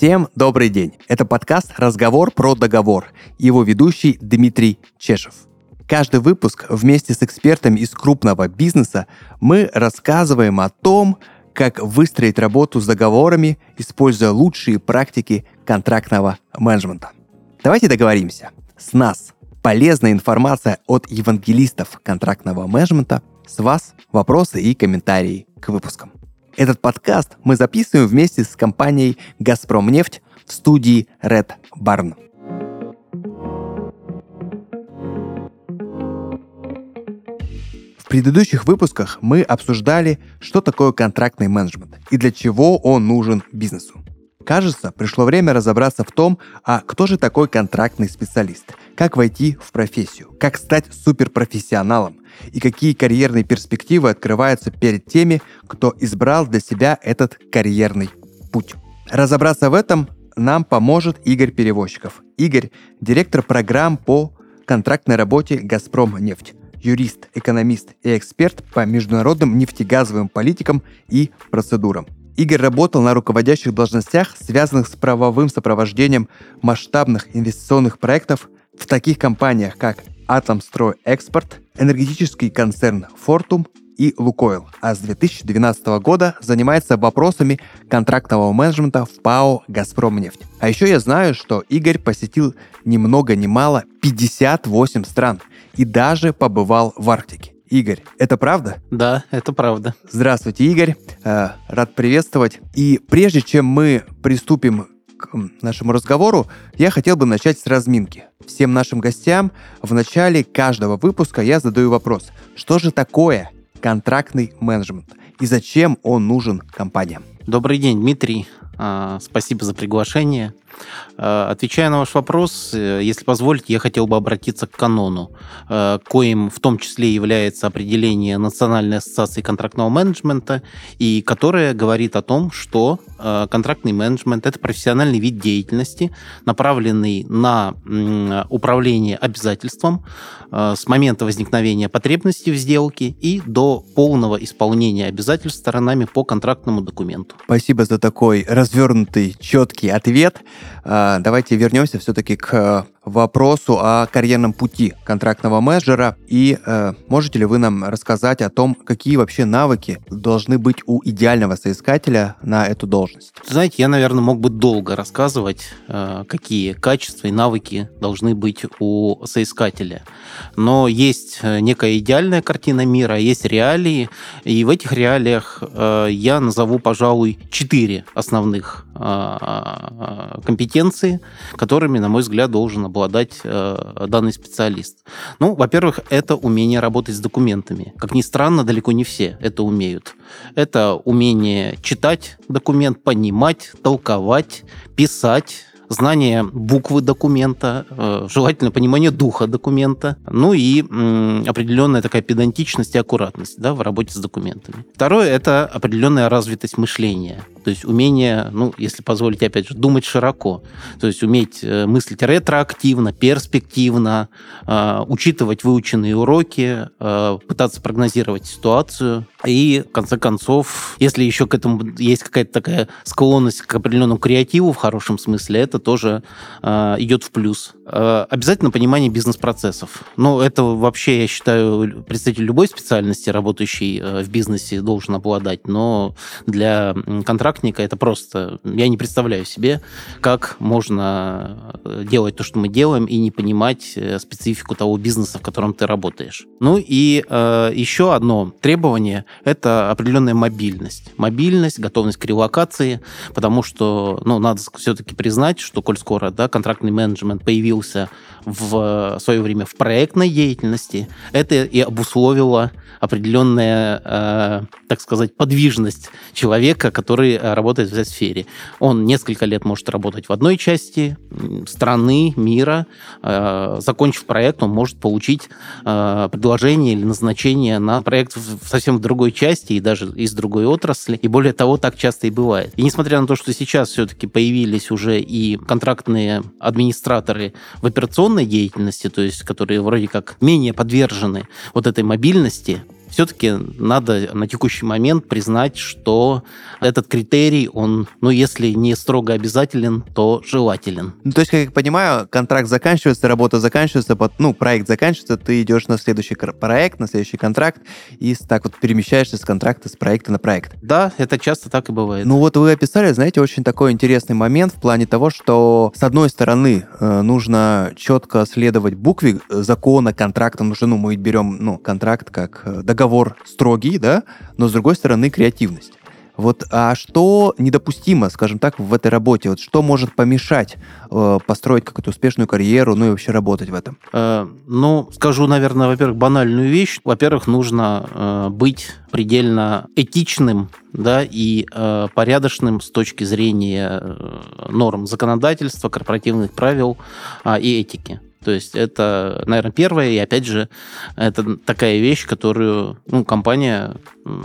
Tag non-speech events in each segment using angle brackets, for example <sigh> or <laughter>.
Всем добрый день. Это подкаст «Разговор про договор». Его ведущий Дмитрий Чешев. Каждый выпуск вместе с экспертами из крупного бизнеса мы рассказываем о том, как выстроить работу с договорами, используя лучшие практики контрактного менеджмента. Давайте договоримся. С нас полезная информация от евангелистов контрактного менеджмента, с вас вопросы и комментарии к выпускам. Этот подкаст мы записываем вместе с компанией «Газпромнефть» в студии Red Barn. В предыдущих выпусках мы обсуждали, что такое контрактный менеджмент и для чего он нужен бизнесу. Кажется, пришло время разобраться в том, а кто же такой контрактный специалист, как войти в профессию, как стать суперпрофессионалом? И какие карьерные перспективы открываются перед теми, кто избрал для себя этот карьерный путь. Разобраться в этом нам поможет Игорь Перевозчиков. Игорь – директор программ по контрактной работе «Газпром нефть», юрист, экономист и эксперт по международным нефтегазовым политикам и процедурам – Игорь работал на руководящих должностях, связанных с правовым сопровождением масштабных инвестиционных проектов в таких компаниях, как Атомстрой Экспорт, энергетический концерн Фортум и Лукойл, а с 2012 года занимается вопросами контрактного менеджмента в ПАО «Газпромнефть». А еще я знаю, что Игорь посетил ни много ни мало 58 стран и даже побывал в Арктике. Игорь, это правда? Да, это правда. Здравствуйте, Игорь. Э, рад приветствовать. И прежде чем мы приступим к нашему разговору, я хотел бы начать с разминки. Всем нашим гостям в начале каждого выпуска я задаю вопрос, что же такое контрактный менеджмент и зачем он нужен компаниям? Добрый день, Дмитрий. А, спасибо за приглашение. Э, отвечая на ваш вопрос, э, если позволите, я хотел бы обратиться к канону, э, коим в том числе является определение Национальной ассоциации контрактного менеджмента, и которое говорит о том, что контрактный менеджмент – это профессиональный вид деятельности, направленный на управление обязательством с момента возникновения потребности в сделке и до полного исполнения обязательств сторонами по контрактному документу. Спасибо за такой развернутый, четкий ответ. А, давайте вернемся все-таки к э, вопросу о карьерном пути контрактного менеджера. И э, можете ли вы нам рассказать о том, какие вообще навыки должны быть у идеального соискателя на эту должность? Знаете, я, наверное, мог бы долго рассказывать, э, какие качества и навыки должны быть у соискателя. Но есть э, некая идеальная картина мира, есть реалии, и в этих реалиях э, я назову, пожалуй, четыре основных э, э компетенции, которыми, на мой взгляд, должен обладать э, данный специалист? Ну, во-первых, это умение работать с документами. Как ни странно, далеко не все это умеют. Это умение читать документ, понимать, толковать, писать, знание буквы документа, э, желательно понимание духа документа, ну и определенная такая педантичность и аккуратность да, в работе с документами. Второе – это определенная развитость мышления. То есть умение, ну, если позволить, опять же, думать широко. То есть уметь э, мыслить ретроактивно, перспективно, э, учитывать выученные уроки, э, пытаться прогнозировать ситуацию. И, в конце концов, если еще к этому есть какая-то такая склонность к определенному креативу в хорошем смысле, это тоже идет в плюс. Обязательно понимание бизнес-процессов. Ну, это вообще, я считаю, представитель любой специальности, работающий в бизнесе, должен обладать. Но для контракта контрактника это просто... Я не представляю себе, как можно э, делать то, что мы делаем, и не понимать э, специфику того бизнеса, в котором ты работаешь. Ну и э, еще одно требование – это определенная мобильность. Мобильность, готовность к релокации, потому что, ну, надо все-таки признать, что, коль скоро, да, контрактный менеджмент появился в свое время в проектной деятельности, это и обусловило определенная, э, так сказать, подвижность человека, который работает в этой сфере. Он несколько лет может работать в одной части страны, мира. Э, закончив проект, он может получить предложение или назначение на проект в совсем другой части и даже из другой отрасли. И более того, так часто и бывает. И несмотря на то, что сейчас все-таки появились уже и контрактные администраторы в операционной деятельности, то есть которые вроде как менее подвержены вот этой мобильности, все-таки надо на текущий момент признать, что этот критерий, он, ну, если не строго обязателен, то желателен. Ну, то есть, как я понимаю, контракт заканчивается, работа заканчивается, ну, проект заканчивается, ты идешь на следующий проект, на следующий контракт, и так вот перемещаешься с контракта, с проекта на проект. Да, это часто так и бывает. Ну, вот вы описали, знаете, очень такой интересный момент в плане того, что, с одной стороны, э, нужно четко следовать букве закона, контракта, нужно, ну, мы берем, ну, контракт как э, договор строгий, да, но, с другой стороны, креативность. Вот, а что недопустимо, скажем так, в этой работе? Вот что может помешать э, построить какую-то успешную карьеру, ну и вообще работать в этом? Э, ну, скажу, наверное, во-первых, банальную вещь. Во-первых, нужно э, быть предельно этичным, да, и э, порядочным с точки зрения э, норм законодательства, корпоративных правил э, и этики. То есть это, наверное, первое, и опять же, это такая вещь, которую ну, компания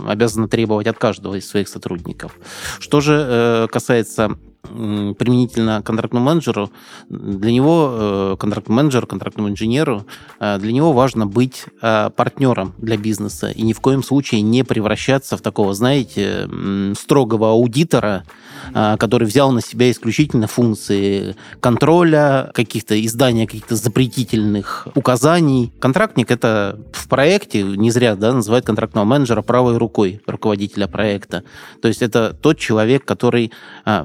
обязана требовать от каждого из своих сотрудников. Что же э, касается применительно контрактному менеджеру, для него, э, контрактному менеджеру, контрактному инженеру, э, для него важно быть э, партнером для бизнеса и ни в коем случае не превращаться в такого, знаете, строгого аудитора, который взял на себя исключительно функции контроля, каких-то издания каких-то запретительных указаний. Контрактник — это в проекте, не зря да, называют контрактного менеджера правой рукой руководителя проекта. То есть это тот человек, который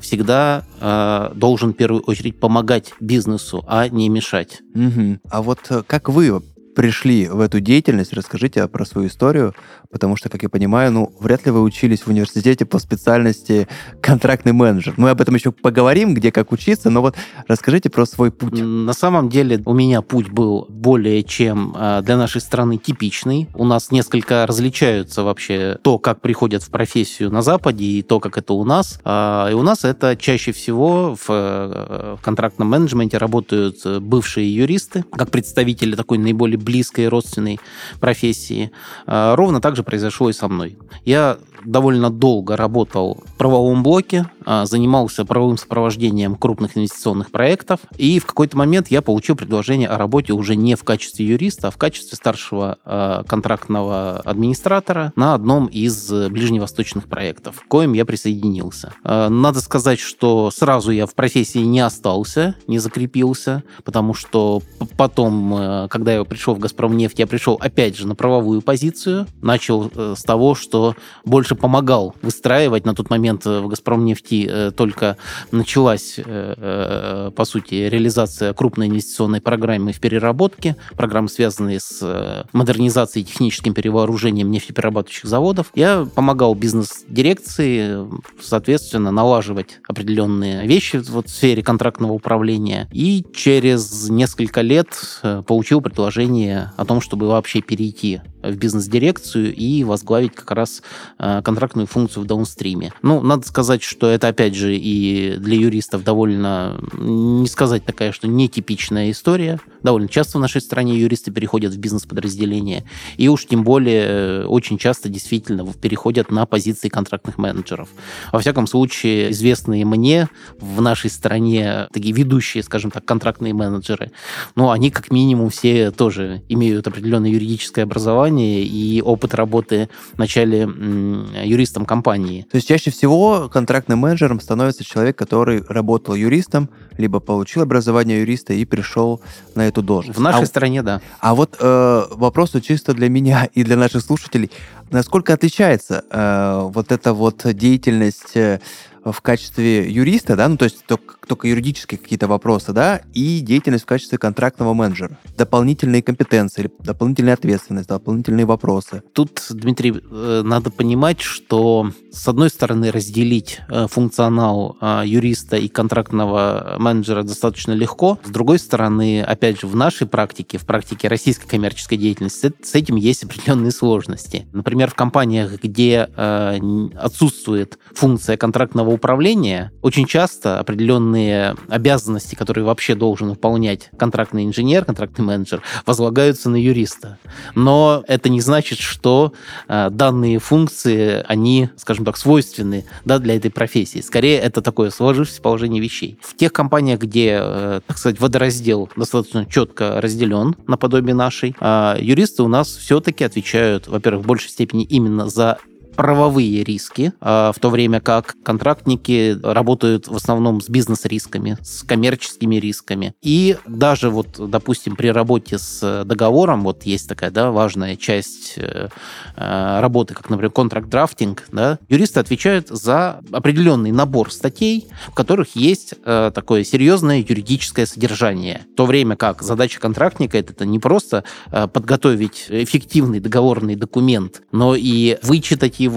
всегда э, должен в первую очередь помогать бизнесу, а не мешать. Угу. А вот э, как вы пришли в эту деятельность, расскажите про свою историю, потому что, как я понимаю, ну, вряд ли вы учились в университете по специальности контрактный менеджер. Мы об этом еще поговорим, где как учиться, но вот расскажите про свой путь. На самом деле у меня путь был более чем а, для нашей страны типичный. У нас несколько различаются вообще то, как приходят в профессию на Западе и то, как это у нас. А, и у нас это чаще всего в, э, в контрактном менеджменте работают бывшие юристы, как представители такой наиболее близкой родственной профессии. А, ровно так же произошло и со мной. Я довольно долго работал в правовом блоке, а, занимался правовым сопровождением крупных инвестиционных проектов, и в какой-то момент я получил предложение о работе уже не в качестве юриста, а в качестве старшего а, контрактного администратора на одном из ближневосточных проектов, к коим я присоединился. А, надо сказать, что сразу я в профессии не остался, не закрепился, потому что потом, когда я пришел в «Газпромнефть», я пришел опять же на правовую позицию, начал э, с того, что больше больше помогал выстраивать. На тот момент в «Газпромнефти» э, только началась, э, э, по сути, реализация крупной инвестиционной программы в переработке, программы, связанные с модернизацией и техническим перевооружением нефтеперерабатывающих заводов. Я помогал бизнес-дирекции, соответственно, налаживать определенные вещи вот в сфере контрактного управления. И через несколько лет получил предложение о том, чтобы вообще перейти в бизнес-дирекцию и возглавить как раз контрактную функцию в даунстриме. Ну, надо сказать, что это, опять же, и для юристов довольно, не сказать такая, что нетипичная история. Довольно часто в нашей стране юристы переходят в бизнес-подразделения. И уж тем более э, очень часто действительно переходят на позиции контрактных менеджеров. Во всяком случае, известные мне в нашей стране такие ведущие, скажем так, контрактные менеджеры, ну, они как минимум все тоже имеют определенное юридическое образование и опыт работы в начале юристом компании. То есть чаще всего контрактным менеджером становится человек, который работал юристом, либо получил образование юриста и пришел на эту должность. В нашей а, стране, да. А вот э, вопрос чисто для меня и для наших слушателей. Насколько отличается э, вот эта вот деятельность э, в качестве юриста, да, ну то есть только, только юридические какие-то вопросы, да, и деятельность в качестве контрактного менеджера. Дополнительные компетенции, дополнительная ответственность, дополнительные вопросы. Тут, Дмитрий, э, надо понимать, что с одной стороны разделить э, функционал юриста и контрактного менеджера достаточно легко, с другой стороны, опять же, в нашей практике, в практике российской коммерческой деятельности, с этим есть определенные сложности. Например, например, в компаниях, где э, отсутствует функция контрактного управления, очень часто определенные обязанности, которые вообще должен выполнять контрактный инженер, контрактный менеджер, возлагаются на юриста. Но это не значит, что э, данные функции, они, скажем так, свойственны да, для этой профессии. Скорее, это такое сложившееся положение вещей. В тех компаниях, где, э, так сказать, водораздел достаточно четко разделен, наподобие нашей, э, юристы у нас все-таки отвечают, во-первых, в большей степени именно за правовые риски, а, в то время как контрактники работают в основном с бизнес-рисками, с коммерческими рисками. И даже вот, допустим, при работе с договором, вот есть такая да, важная часть э, э, работы, как, например, контракт-драфтинг, да, юристы отвечают за определенный набор статей, в которых есть э, такое серьезное юридическое содержание. В то время как задача контрактника это не просто подготовить эффективный договорный документ, но и вычитать его,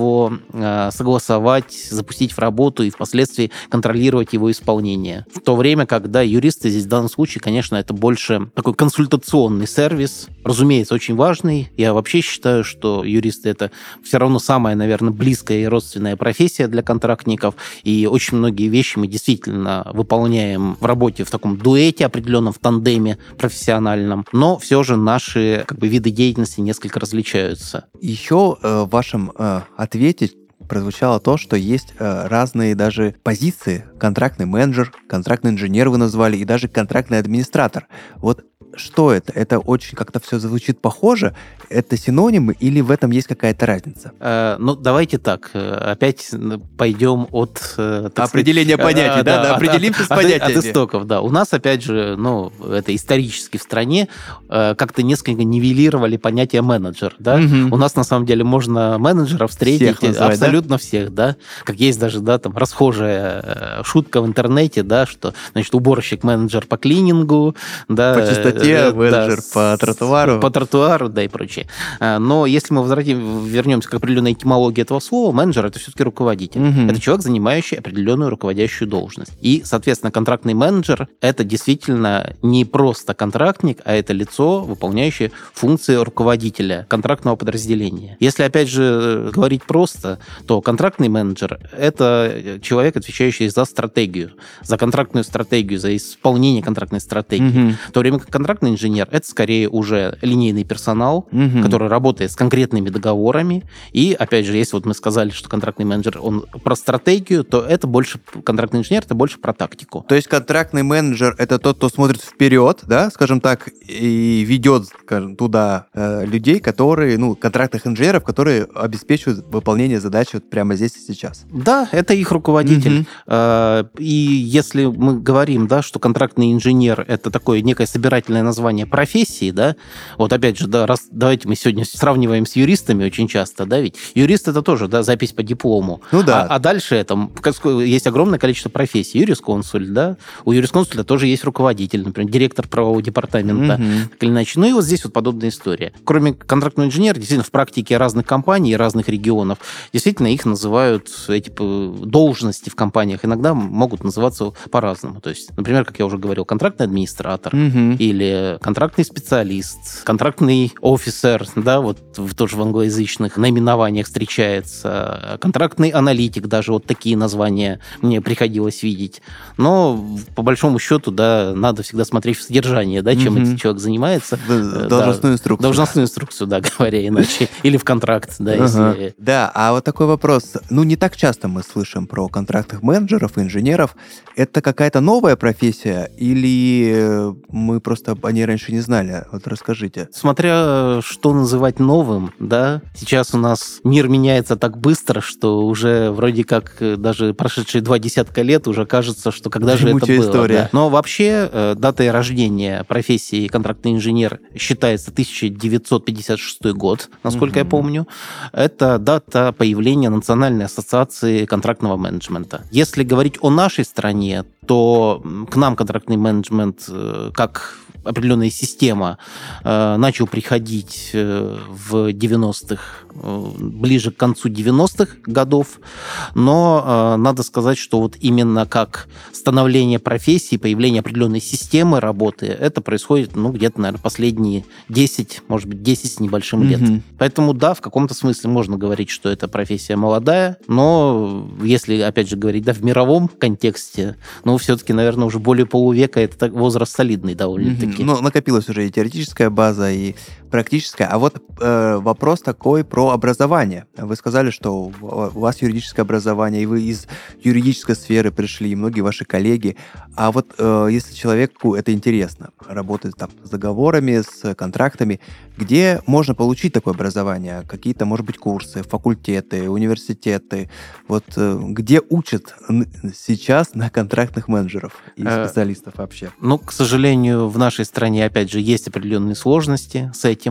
э, согласовать, запустить в работу и впоследствии контролировать его исполнение. В то время, когда юристы здесь в данном случае, конечно, это больше такой консультационный сервис, разумеется, очень важный. Я вообще считаю, что юристы это все равно самая, наверное, близкая и родственная профессия для контрактников, и очень многие вещи мы действительно выполняем в работе в таком дуэте определенном, в тандеме профессиональном, но все же наши как бы, виды деятельности несколько различаются. Еще э, вашем э, ответить прозвучало то, что есть э, разные даже позиции. Контрактный менеджер, контрактный инженер вы назвали, и даже контрактный администратор. Вот что это? Это очень как-то все звучит похоже. Это синонимы или в этом есть какая-то разница? Э, ну, давайте так. Э, опять пойдем от... Э, Определения сказать, понятий, э, да? да, определимся от, с понятиями. От, от истоков, да. У нас, опять же, ну, это исторически в стране э, как-то несколько нивелировали понятие менеджер, да? Угу. У нас, на самом деле, можно менеджеров встретить всех назвать, абсолютно да? всех, да? Как есть даже, да, там, расхожая э, шутка в интернете, да, что, значит, уборщик-менеджер по клинингу, да, по чистоте темноте, менеджер да, по тротуару. По тротуару, да, и прочее. А, но если мы возвратим, вернемся к определенной этимологии этого слова, менеджер — это все-таки руководитель. Угу. Это человек, занимающий определенную руководящую должность. И, соответственно, контрактный менеджер — это действительно не просто контрактник, а это лицо, выполняющее функции руководителя контрактного подразделения. Если, опять же, говорить просто, то контрактный менеджер — это человек, отвечающий за стратегию, за контрактную стратегию, за исполнение контрактной стратегии. Угу. В то время как контракт контрактный инженер это скорее уже линейный персонал, угу. который работает с конкретными договорами. И, опять же, если вот мы сказали, что контрактный менеджер, он про стратегию, то это больше, контрактный инженер, это больше про тактику. То есть контрактный менеджер это тот, кто смотрит вперед, да, скажем так, и ведет, скажем, туда э, людей, которые, ну, контрактных инженеров, которые обеспечивают выполнение задач вот прямо здесь и сейчас. Да, это их руководитель. Угу. И если мы говорим, да, что контрактный инженер это такое некое собирательное название профессии, да, вот опять же, да, раз, давайте мы сегодня сравниваем с юристами очень часто, да, ведь юрист это тоже, да, запись по диплому. Ну да. А, а дальше это, есть огромное количество профессий. Юрисконсуль, да, у юрисконсуля тоже есть руководитель, например, директор правового департамента, угу. так или иначе. Ну и вот здесь вот подобная история. Кроме контрактного инженера, действительно, в практике разных компаний, разных регионов, действительно, их называют, эти должности в компаниях иногда могут называться по-разному. То есть, например, как я уже говорил, контрактный администратор угу. или контрактный специалист, контрактный офицер, да, вот тоже в англоязычных наименованиях встречается, контрактный аналитик, даже вот такие названия мне приходилось видеть. Но по большому счету, да, надо всегда смотреть в содержание, да, чем mm-hmm. этот человек занимается. Должностную да, инструкцию. Должностную инструкцию, да, <laughs> говоря иначе. Или в контракт, да, если... Да, а вот такой вопрос. Ну, не так часто мы слышим про контрактных менеджеров, инженеров. Это какая-то новая профессия или мы просто они раньше не знали? Вот расскажите. Смотря что называть новым, да, сейчас у нас мир меняется так быстро, что уже вроде как э, даже прошедшие два десятка лет уже кажется, что когда же это было. История. Да. Но вообще э, датой рождения профессии контрактный инженер считается 1956 год, насколько угу. я помню. Это дата появления Национальной ассоциации контрактного менеджмента. Если говорить о нашей стране, то к нам контрактный менеджмент э, как определенная система э, начал приходить э, в 90-х, э, ближе к концу 90-х годов, но надо сказать, что вот именно как становление профессии, появление определенной системы работы, это происходит, ну, где-то, наверное, последние 10, может быть, 10 с небольшим лет. Mm-hmm. Поэтому, да, в каком-то смысле можно говорить, что это профессия молодая, но если, опять же, говорить, да, в мировом контексте, ну, все-таки, наверное, уже более полувека это возраст солидный довольно-таки. Mm-hmm. Ну, накопилась уже и теоретическая база, и практическая. А вот э, вопрос такой про образование. Вы сказали, что у вас юридическое образование, и вы из юридической сферы пришли, и многие ваши коллеги. А вот э, если человеку это интересно, работать там с договорами, с контрактами, где можно получить такое образование? Какие-то, может быть, курсы, факультеты, университеты? Вот э, где учат сейчас на контрактных менеджеров и э, специалистов вообще? Ну, к сожалению, в нашей стране, опять же, есть определенные сложности с этим.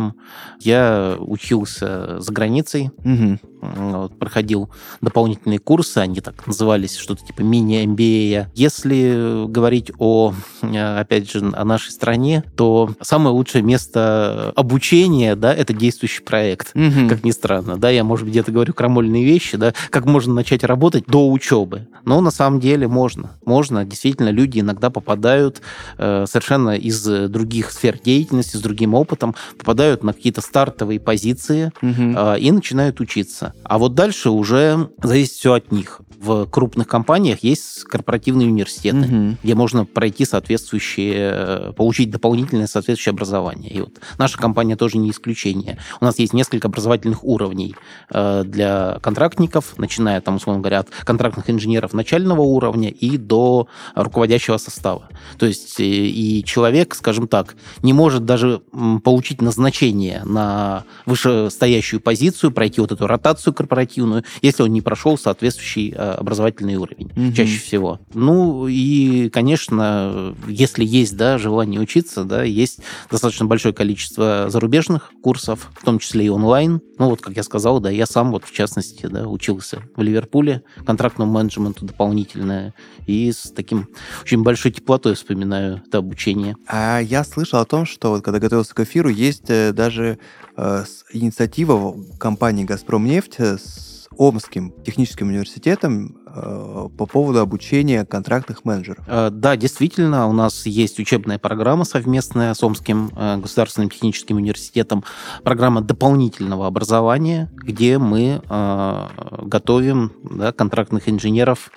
Я учился за границей, угу. вот, проходил дополнительные курсы, они так назывались, что-то типа мини-MBA. Если говорить о, опять же, о нашей стране, то самое лучшее место обучения, да, это действующий проект, угу. как ни странно. Да, я, может быть, где-то говорю крамольные вещи, да, как можно начать работать до учебы. Но на самом деле можно. Можно. Действительно, люди иногда попадают э, совершенно из других сфер деятельности, с другим опытом, попадают на какие-то стартовые позиции угу. э, и начинают учиться. А вот дальше уже зависит все от них. В крупных компаниях есть корпоративные университеты, угу. где можно пройти соответствующие, э, получить дополнительное соответствующее образование. И вот наша компания тоже не исключение. У нас есть несколько образовательных уровней э, для контрактников, начиная, там, условно говоря, от контрактных инженеров начального уровня и до руководящего состава. То есть э, и человек, скажем так, не может даже получить назначение на вышестоящую позицию, пройти вот эту ротацию корпоративную, если он не прошел соответствующий э, образовательный уровень, угу. чаще всего. Ну и, конечно, если есть да, желание учиться, да, есть достаточно большое количество зарубежных курсов, в том числе и онлайн. Ну вот, как я сказал, да, я сам вот в частности да, учился в Ливерпуле контрактному менеджменту дополнительное и с таким очень большой теплотой вспоминаю это обучение. А я слышал о том, что вот когда готовился к эфиру, есть даже э, инициатива компании «Газпром нефть» с Омским техническим университетом э, по поводу обучения контрактных менеджеров. Э, да, действительно, у нас есть учебная программа совместная с Омским э, государственным техническим университетом, программа дополнительного образования, где мы готовим да, контрактных инженеров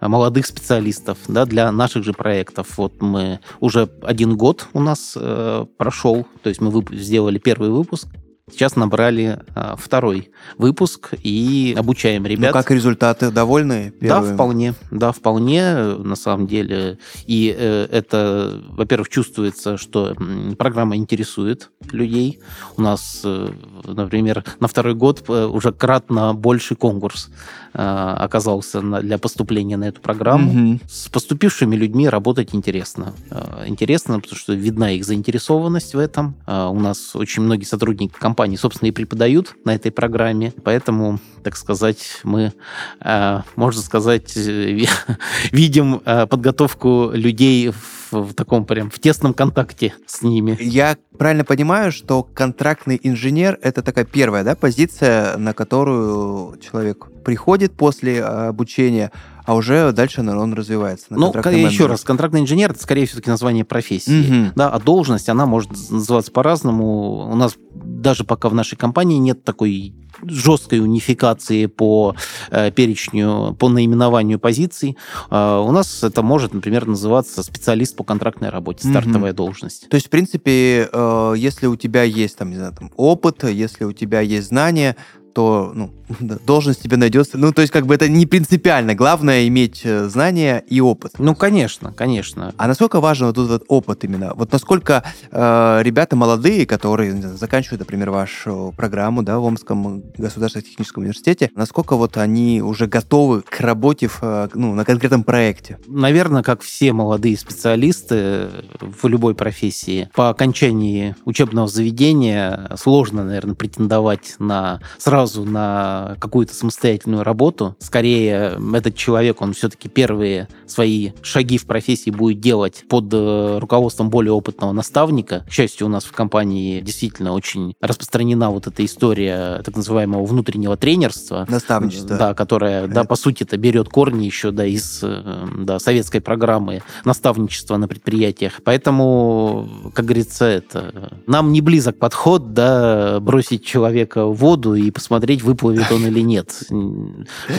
молодых специалистов да, для наших же проектов. Вот мы уже один год у нас э, прошел, то есть мы сделали первый выпуск Сейчас набрали а, второй выпуск и обучаем ребят. Ну, как результаты довольны? Первым? Да, вполне. Да, вполне, на самом деле. И э, это, во-первых, чувствуется, что программа интересует людей. У нас, э, например, на второй год э, уже кратно больше конкурс э, оказался на, для поступления на эту программу. Угу. С поступившими людьми работать интересно. Э, интересно, потому что видна их заинтересованность в этом. Э, у нас очень многие сотрудники компании компании, собственно, и преподают на этой программе. Поэтому, так сказать, мы, э, можно сказать, <laughs> видим э, подготовку людей в таком прям в тесном контакте с ними. Я правильно понимаю, что контрактный инженер это такая первая да, позиция, на которую человек приходит после обучения, а уже дальше он развивается. ну, еще раз, контрактный инженер это скорее все-таки название профессии, угу. да, а должность она может называться по-разному. У нас даже пока в нашей компании нет такой жесткой унификации по э, перечню, по наименованию позиций. Э, у нас это может, например, называться специалист по контрактной работе, стартовая угу. должность. То есть, в принципе, э, если у тебя есть там, не знаю, там, опыт, если у тебя есть знания, то ну, <laughs> должность тебе найдется. Ну, то есть, как бы это не принципиально. Главное иметь э, знания и опыт. Ну, конечно, конечно. А насколько важен вот этот опыт именно? Вот насколько э, ребята молодые, которые заканчивают, например, вашу программу да, в Омском государственном техническом университете, насколько вот они уже готовы к работе в, э, ну, на конкретном проекте? Наверное, как все молодые специалисты в любой профессии, по окончании учебного заведения сложно, наверное, претендовать на сразу сразу на какую-то самостоятельную работу. Скорее, этот человек, он все-таки первые свои шаги в профессии будет делать под э, руководством более опытного наставника. К счастью, у нас в компании действительно очень распространена вот эта история так называемого внутреннего тренерства. Наставничество. Да, которая, да, по сути, это берет корни еще, да, из э, да, советской программы наставничества на предприятиях. Поэтому, как говорится, это нам не близок подход, да, бросить человека в воду и посмотреть, выплывет он или нет.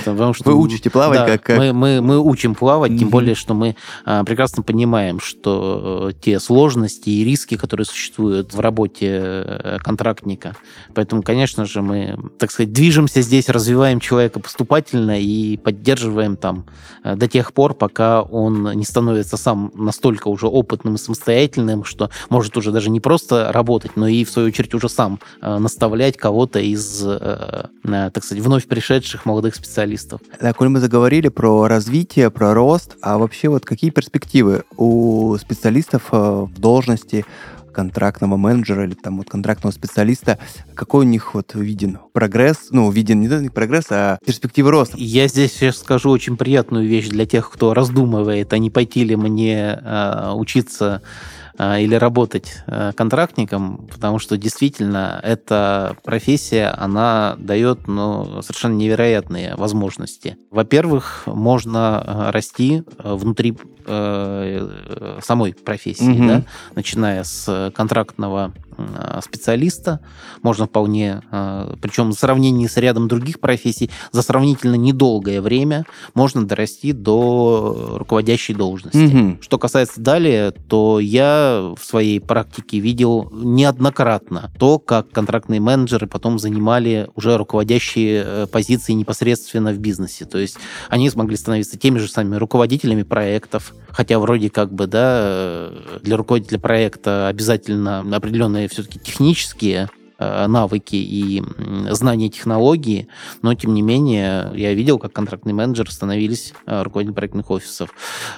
Потому что, Вы учите плавать да, как... Мы, мы, мы учим плавать, mm-hmm. тем более, что мы а, прекрасно понимаем, что э, те сложности и риски, которые существуют в работе э, контрактника. Поэтому, конечно же, мы, так сказать, движемся здесь, развиваем человека поступательно и поддерживаем там э, до тех пор, пока он не становится сам настолько уже опытным и самостоятельным, что может уже даже не просто работать, но и, в свою очередь, уже сам наставлять кого-то из, так сказать, вновь пришедших молодых специалистов. Да, коль мы заговорили про развитие, про рост, а вообще вот какие перспективы у специалистов в должности контрактного менеджера или там вот контрактного специалиста, какой у них вот виден прогресс, ну, виден не, прогресс, а перспективы роста? Я здесь сейчас скажу очень приятную вещь для тех, кто раздумывает, а не пойти ли мне э, учиться Э, или работать э, контрактником, потому что действительно эта профессия, она дает ну, совершенно невероятные возможности. Во-первых, можно э, расти внутри самой профессии, mm-hmm. да, начиная с контрактного специалиста, можно вполне, причем в сравнении с рядом других профессий, за сравнительно недолгое время можно дорасти до руководящей должности. Mm-hmm. Что касается далее, то я в своей практике видел неоднократно то, как контрактные менеджеры потом занимали уже руководящие э, позиции непосредственно в бизнесе. То есть они смогли становиться теми же самыми руководителями проектов, хотя вроде как бы, да, э, для руководителя проекта обязательно определенные все-таки технические навыки и знания технологии, но тем не менее я видел, как контрактные менеджеры становились э, руководителями проектных офисов.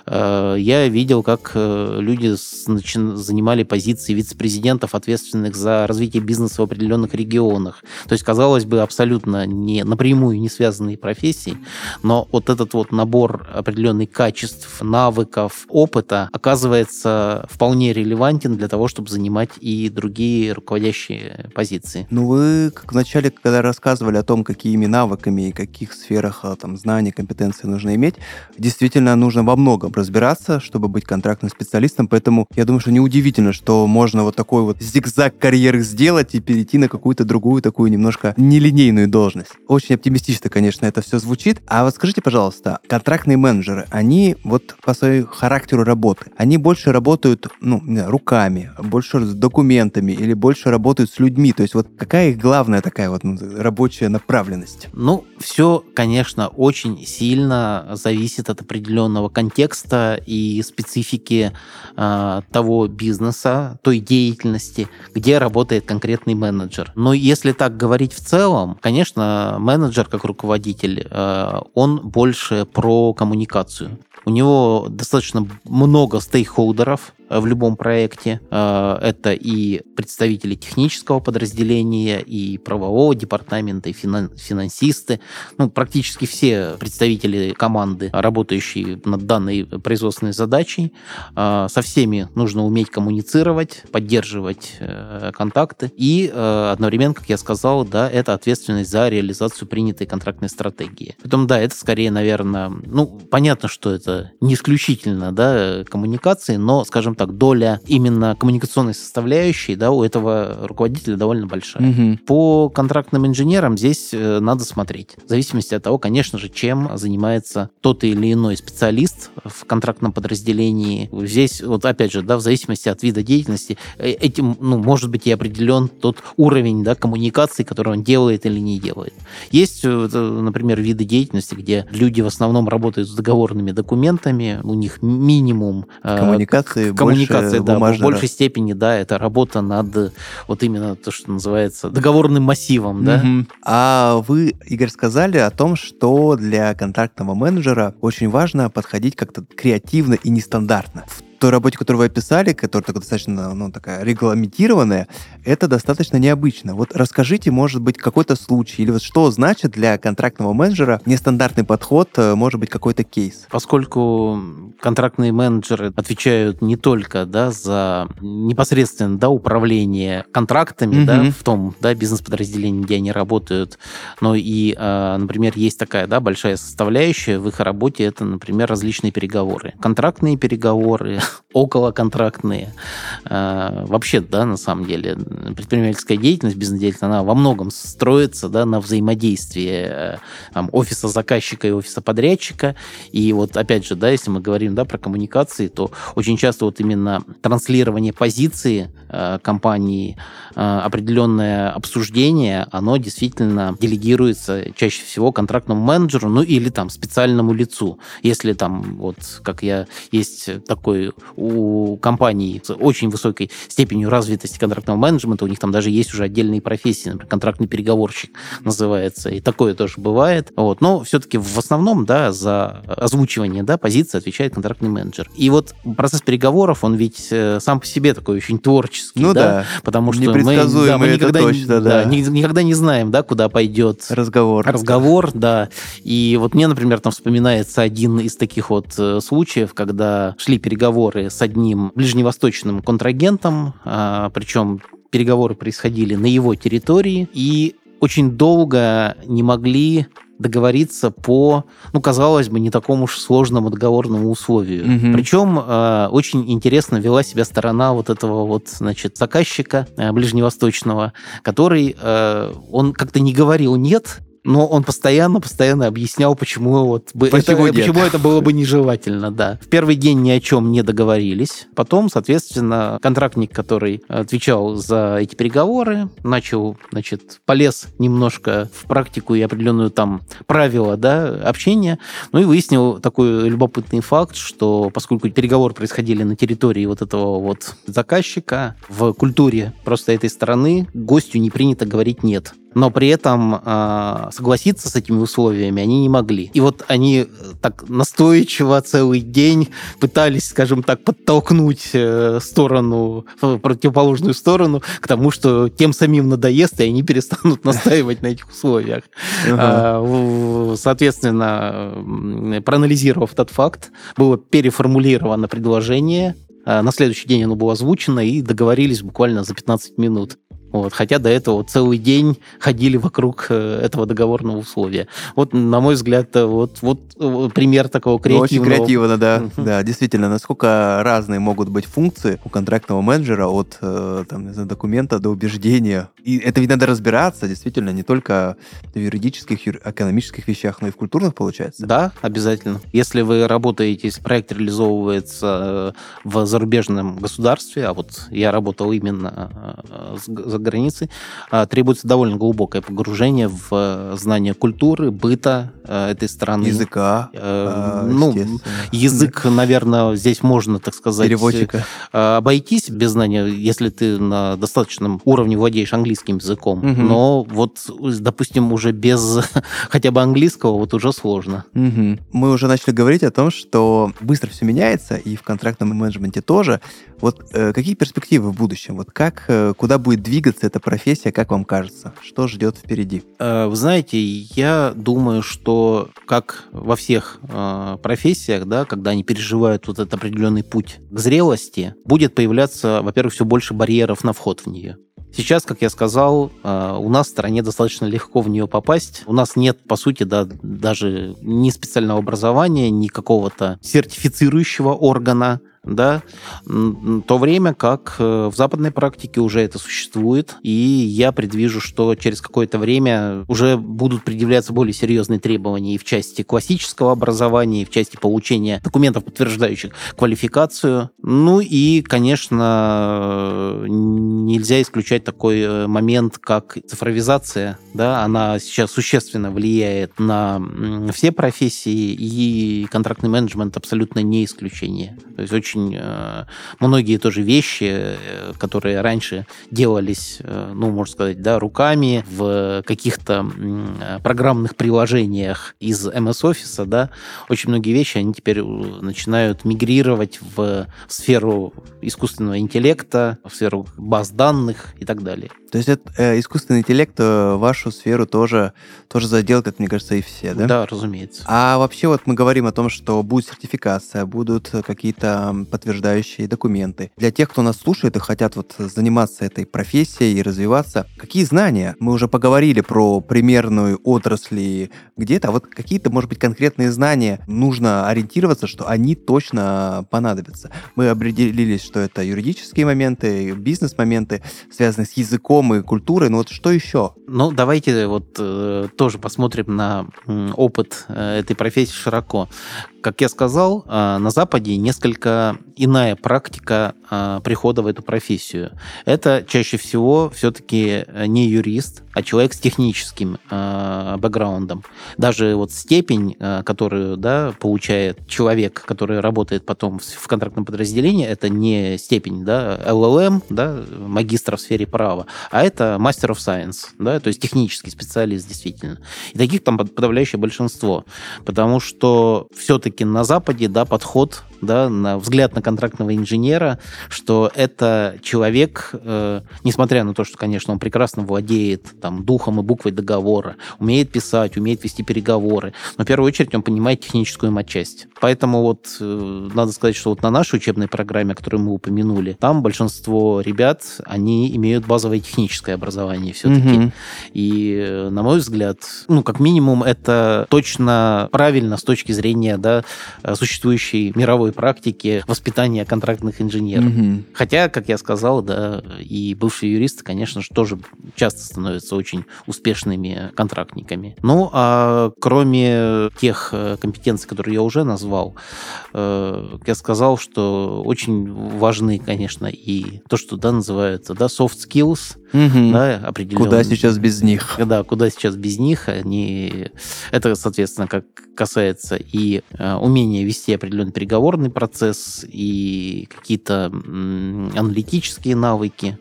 Э, я видел, как люди занимали позиции вице-президентов, ответственных за развитие бизнеса в определенных регионах. То есть, казалось бы, абсолютно не напрямую не связанные профессии, но вот этот вот набор определенных качеств, навыков, опыта оказывается вполне релевантен для того, чтобы занимать и другие руководящие позиции позиции. Ну, вы как вначале, когда рассказывали о том, какими навыками и каких сферах а, там, знаний, компетенции нужно иметь, действительно нужно во многом разбираться, чтобы быть контрактным специалистом, поэтому я думаю, что неудивительно, что можно вот такой вот зигзаг карьеры сделать и перейти на какую-то другую такую немножко нелинейную должность. Очень оптимистично, конечно, это все звучит. А вот скажите, пожалуйста, контрактные менеджеры, они вот по своему характеру работы, они больше работают, ну, руками, больше с документами или больше работают с людьми, то есть вот какая их главная такая вот ну, рабочая направленность? Ну, все, конечно, очень сильно зависит от определенного контекста и специфики э, того бизнеса, той деятельности, где работает конкретный менеджер. Но если так говорить в целом, конечно, менеджер как руководитель, э, он больше про коммуникацию. У него достаточно много стейкхолдеров, в любом проекте. Э, это и представители технического подразделения, и правового департамента, и финансисты. Ну, практически все представители команды, работающие над данной производственной задачей. Э, со всеми нужно уметь коммуницировать, поддерживать э, контакты. И одновременно, как я сказал, да, это ответственность за реализацию принятой контрактной стратегии. Поэтому, да, это скорее, наверное, ну, понятно, что это не исключительно, да, коммуникации, но, скажем так, доля именно коммуникационной составляющей да, у этого руководителя довольно большая. Угу. По контрактным инженерам здесь э, надо смотреть. В зависимости от того, конечно же, чем занимается тот или иной специалист в контрактном подразделении. Здесь, вот опять же, да, в зависимости от вида деятельности, э, этим, ну, может быть и определен тот уровень да, коммуникации, который он делает или не делает. Есть, э, например, виды деятельности, где люди в основном работают с договорными документами, у них минимум коммуникации, коммуникация, да, в большей степени, да, это работа над вот именно то, что называется договорным массивом, да. Угу. А вы, Игорь, сказали о том, что для контрактного менеджера очень важно подходить как-то креативно и нестандартно. В той работе, которую вы описали, которая достаточно, ну, такая регламентированная, это достаточно необычно. Вот расскажите, может быть, какой-то случай, или вот что значит для контрактного менеджера нестандартный подход, э, может быть, какой-то кейс? Поскольку контрактные менеджеры отвечают не только да, за непосредственно да, управление контрактами mm-hmm. да, в том да, бизнес-подразделении, где они работают, но и, э, например, есть такая да, большая составляющая в их работе, это, например, различные переговоры. Контрактные переговоры, околоконтрактные. Э, вообще, да, на самом деле, предпринимательская деятельность, бизнес-деятельность, она во многом строится да, на взаимодействии э, там, офиса заказчика и офиса подрядчика. И вот, опять же, да, если мы говорим да, про коммуникации, то очень часто вот именно транслирование позиции э, компании, э, определенное обсуждение, оно действительно делегируется чаще всего контрактному менеджеру, ну или там специальному лицу. Если там, вот как я, есть такой у компаний с очень высокой степенью развитости контрактного менеджмента, у них там даже есть уже отдельные профессии, например, контрактный переговорщик называется, и такое тоже бывает. Вот. Но все-таки в основном, да, за озвучивание, да, позиции отвечает контрактный менеджер. И вот процесс переговоров, он ведь э, сам по себе такой очень творческий, ну, да, да, потому что мы, да, мы никогда, точно, да. Да, никогда не знаем, да, куда пойдет разговор. Разговор, да. И вот мне, например, там вспоминается один из таких вот э, случаев, когда шли переговоры с одним ближневосточным контрагентом, а, причем переговоры происходили на его территории, и очень долго не могли договориться по, ну, казалось бы, не такому уж сложному договорному условию. Мгм. Причем э, очень интересно вела себя сторона вот этого вот, значит, заказчика э, ближневосточного, который, э, он как-то не говорил «нет», но он постоянно, постоянно объяснял, почему вот бы Почему это, нет? почему это было бы нежелательно, да. В первый день ни о чем не договорились. Потом, соответственно, контрактник, который отвечал за эти переговоры, начал, значит, полез немножко в практику и определенную там правила, да, общения, ну и выяснил такой любопытный факт, что поскольку переговоры происходили на территории вот этого вот заказчика, в культуре просто этой страны гостю не принято говорить «нет». Но при этом э, согласиться с этими условиями они не могли. И вот они э, так настойчиво целый день пытались, скажем так, подтолкнуть э, сторону, противоположную сторону к тому, что тем самим надоест, и они перестанут <laughs> настаивать на этих условиях. А, Соответственно, проанализировав этот факт, было переформулировано предложение. А, На следующий день оно было озвучено и договорились буквально за 15 минут. Вот, хотя до этого целый день ходили вокруг э, этого договорного условия. Вот, на мой взгляд, э, вот, вот э, пример такого Ну, креативного. Очень креативно, да. Да, действительно, насколько разные могут быть функции у контрактного менеджера от там, не знаю, документа до убеждения. И это ведь надо разбираться, действительно, не только в юридических, юр- экономических вещах, но и в культурных, получается. Да, обязательно. Если вы работаете, если проект реализовывается в зарубежном государстве, а вот я работал именно с- за границей, э, требуется довольно глубокое погружение в э, знание культуры, быта э, этой страны. Языка. Э, э, ну. Язык, наверное, здесь можно, так сказать, Переводчика. обойтись без знания, если ты на достаточном уровне владеешь английским языком. Мгм. Но вот, допустим, уже без <laughs> хотя бы английского вот уже сложно. Мгм. Мы уже начали говорить о том, что быстро все меняется, и в контрактном менеджменте тоже. Вот э, какие перспективы в будущем? Вот как, э, куда будет двигаться эта профессия, как вам кажется? Что ждет впереди? Э, Вы знаете, я думаю, что как во всех э, профессиях, да, когда они переживают вот этот определенный путь к зрелости, будет появляться, во-первых, все больше барьеров на вход в нее. Сейчас, как я сказал, э, у нас в стране достаточно легко в нее попасть. У нас нет, по сути, да, даже ни специального образования, ни какого-то сертифицирующего органа, да, то время как э, в западной практике уже это существует, и я предвижу, что через какое-то время уже будут предъявляться более серьезные требования и в части классического образования, и в части получения документов, подтверждающих квалификацию. Ну и, конечно, нельзя исключать такой э, момент, как цифровизация да, она сейчас существенно влияет на все профессии, и контрактный менеджмент абсолютно не исключение. То есть очень э, многие тоже вещи, э, которые раньше делались, э, ну, можно сказать, да, руками в каких-то программных приложениях из MS Office, да, очень многие вещи, они теперь начинают мигрировать в сферу искусственного интеллекта, в сферу баз данных и так далее. То есть это, э, искусственный интеллект э, вашу сферу тоже, тоже задел, как мне кажется, и все, да? Да, разумеется. А вообще вот мы говорим о том, что будет сертификация, будут какие-то подтверждающие документы. Для тех, кто нас слушает и хотят вот заниматься этой профессией и развиваться, какие знания? Мы уже поговорили про примерную отрасли где-то, а вот какие-то, может быть, конкретные знания нужно ориентироваться, что они точно понадобятся. Мы определились, что это юридические моменты, бизнес-моменты, связанные с языком, и культурой, но вот что еще? Ну, давайте вот э, тоже посмотрим на опыт э, этой профессии широко. Как я сказал, э, на Западе несколько иная практика э, прихода в эту профессию. Это чаще всего все-таки не юрист, а человек с техническим э, бэкграундом. Даже вот степень, которую да, получает человек, который работает потом в контрактном подразделении, это не степень да, LLM, да, магистра в сфере права, а это Master of Science, да, то есть технический специалист действительно. И таких там подавляющее большинство, потому что все-таки на Западе, да, подход да, на взгляд на контрактного инженера, что это человек, э, несмотря на то, что, конечно, он прекрасно владеет там, духом и буквой договора, умеет писать, умеет вести переговоры, но в первую очередь он понимает техническую матчасть. Поэтому вот э, надо сказать, что вот на нашей учебной программе, которую мы упомянули, там большинство ребят, они имеют базовое техническое образование все-таки. Mm-hmm. И, э, на мой взгляд, ну, как минимум, это точно правильно с точки зрения да, существующей мировой мировой практике воспитания контрактных инженеров. Угу. Хотя, как я сказал, да, и бывшие юристы, конечно же, тоже часто становятся очень успешными контрактниками. Ну, а кроме тех э, компетенций, которые я уже назвал, э, я сказал, что очень важны, конечно, и то, что да, называется да, soft skills, угу. да, определенные. Куда сейчас без них? Да, куда сейчас без них. Они... Это, соответственно, как касается и э, умения вести определенный переговорный процесс, и какие-то аналитические навыки,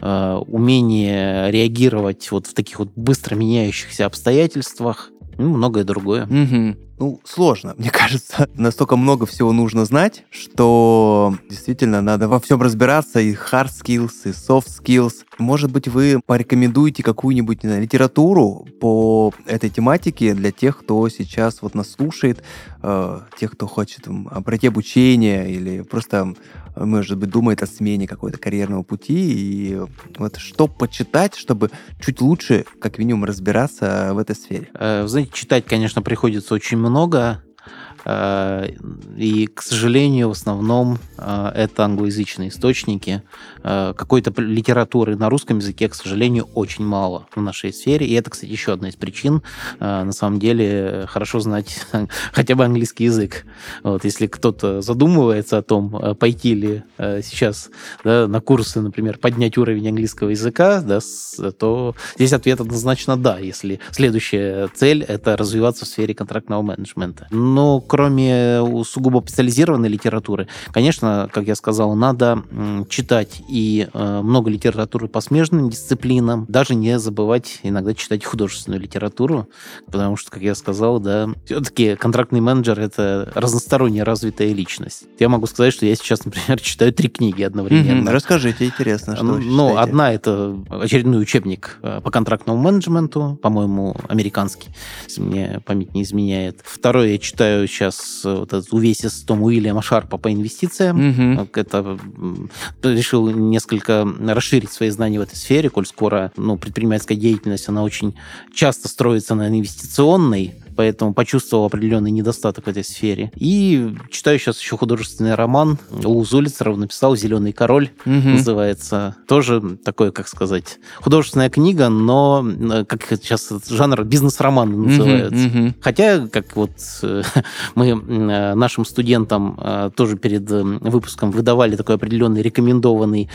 э, умение реагировать вот в таких вот быстро меняющихся обстоятельствах, ну, многое другое. Угу. Ну, сложно, мне <laughs> кажется. Настолько много всего нужно знать, что действительно надо во всем разбираться, и hard skills, и soft skills. Может быть, вы порекомендуете какую-нибудь знаю, литературу по этой тематике для тех, кто сейчас вот нас слушает, э, тех, кто хочет там, пройти обучение или просто может быть, думает о смене какой-то карьерного пути, и вот что почитать, чтобы чуть лучше, как минимум, разбираться в этой сфере? Э, знаете, читать, конечно, приходится очень много, Э, и, к сожалению, в основном э, это англоязычные источники. Э, какой-то литературы на русском языке, к сожалению, очень мало в нашей сфере. И это, кстати, еще одна из причин. На самом деле, хорошо знать <laughs> хотя бы английский язык. Вот, если кто-то задумывается о том, пойти ли сейчас да, на курсы, например, поднять уровень английского языка, да, то здесь ответ однозначно да, если следующая цель — это развиваться в сфере контрактного менеджмента. Но, кроме сугубо специализированной литературы, конечно, как я сказал, надо читать и э, много литературы по смежным дисциплинам, даже не забывать иногда читать художественную литературу, потому что, как я сказал, да, все-таки контрактный менеджер — это разносторонне развитая личность. Я могу сказать, что я сейчас, например, <laughs> читаю три книги одновременно. Mm-hmm. Расскажите, интересно, что Ну, ну одна — это очередной учебник э, по контрактному менеджменту, по-моему, американский, если мне память не изменяет. Второй я читаю сейчас э, вот этот увесис том Уильяма Шарпа по инвестициям. Угу. Это решил несколько расширить свои знания в этой сфере, коль скоро ну, предпринимательская деятельность, она очень часто строится на инвестиционной поэтому почувствовал определенный недостаток в этой сфере. И читаю сейчас еще художественный роман. У Зулицеров написал «Зеленый король», угу. называется. Тоже такое, как сказать, художественная книга, но э, как сейчас жанр бизнес-роман называется. Угу, угу. Хотя, как вот э, <laughs> мы э, нашим студентам тоже перед выпуском выдавали такой определенный рекомендованный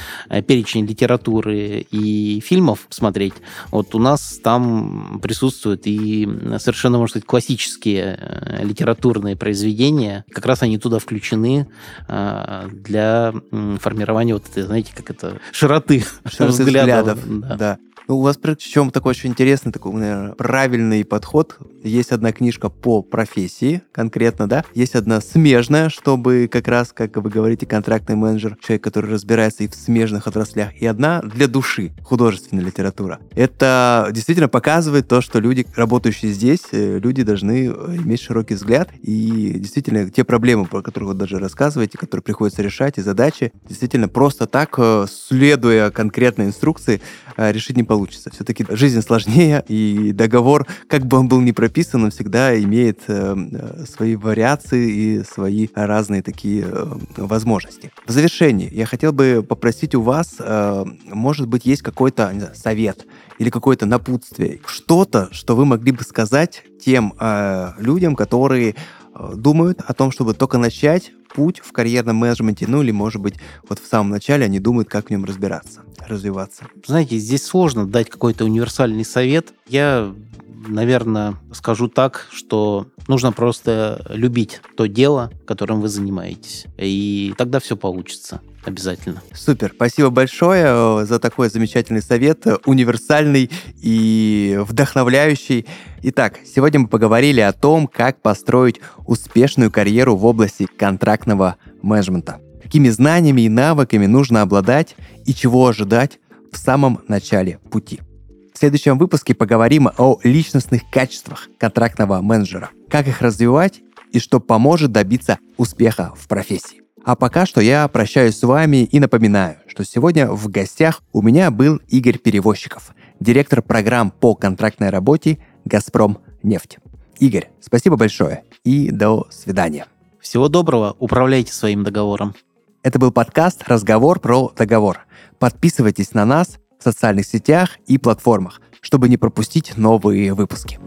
перечень литературы и фильмов смотреть, вот у нас там присутствуют и совершенно, можно сказать, классические э, литературные произведения. Как раз они туда включены э, для формирования вот этой, знаете, как это, широты, широты взглядов. взглядов да. да. Ну, у вас причем такой очень интересный, такой, наверное, правильный подход. Есть одна книжка по профессии конкретно, да? Есть одна смежная, чтобы как раз, как вы говорите, контрактный менеджер, человек, который разбирается и в смежных отраслях, и одна для души, художественная литература. Это действительно показывает то, что люди, работающие здесь, э, люди должны э, иметь широкий взгляд, и действительно те проблемы, про которые вы даже рассказываете, которые приходится решать, и задачи, действительно просто так, э, следуя конкретной инструкции, решить не получится. Все-таки жизнь сложнее, и договор, как бы он был не прописан, он всегда имеет э, э, свои вариации и свои разные такие э, возможности. В завершении я хотел бы попросить у вас, э, может быть, есть какой-то знаю, совет или какое-то напутствие, что-то, что вы могли бы сказать тем э, людям, которые э, думают о том, чтобы только начать путь в карьерном менеджменте, ну или, может быть, вот в самом начале они думают, как в нем разбираться, развиваться. Знаете, здесь сложно дать какой-то универсальный совет. Я, наверное, скажу так, что нужно просто любить то дело, которым вы занимаетесь, и тогда все получится обязательно. Супер, спасибо большое э, за такой замечательный совет, э, универсальный и вдохновляющий. Итак, сегодня мы поговорили о том, как построить успешную карьеру в области контрактного менеджмента. Какими знаниями и навыками нужно обладать и чего ожидать в самом начале пути. В следующем выпуске поговорим о личностных качествах контрактного менеджера, как их развивать и что поможет добиться успеха в профессии. А пока что я прощаюсь с вами и напоминаю, что сегодня в гостях у меня был Игорь Перевозчиков, директор программ по контрактной работе «Газпром нефть». Игорь, спасибо большое и до свидания. Всего доброго, управляйте своим договором. Это был подкаст «Разговор про договор». Подписывайтесь на нас в социальных сетях и платформах, чтобы не пропустить новые выпуски.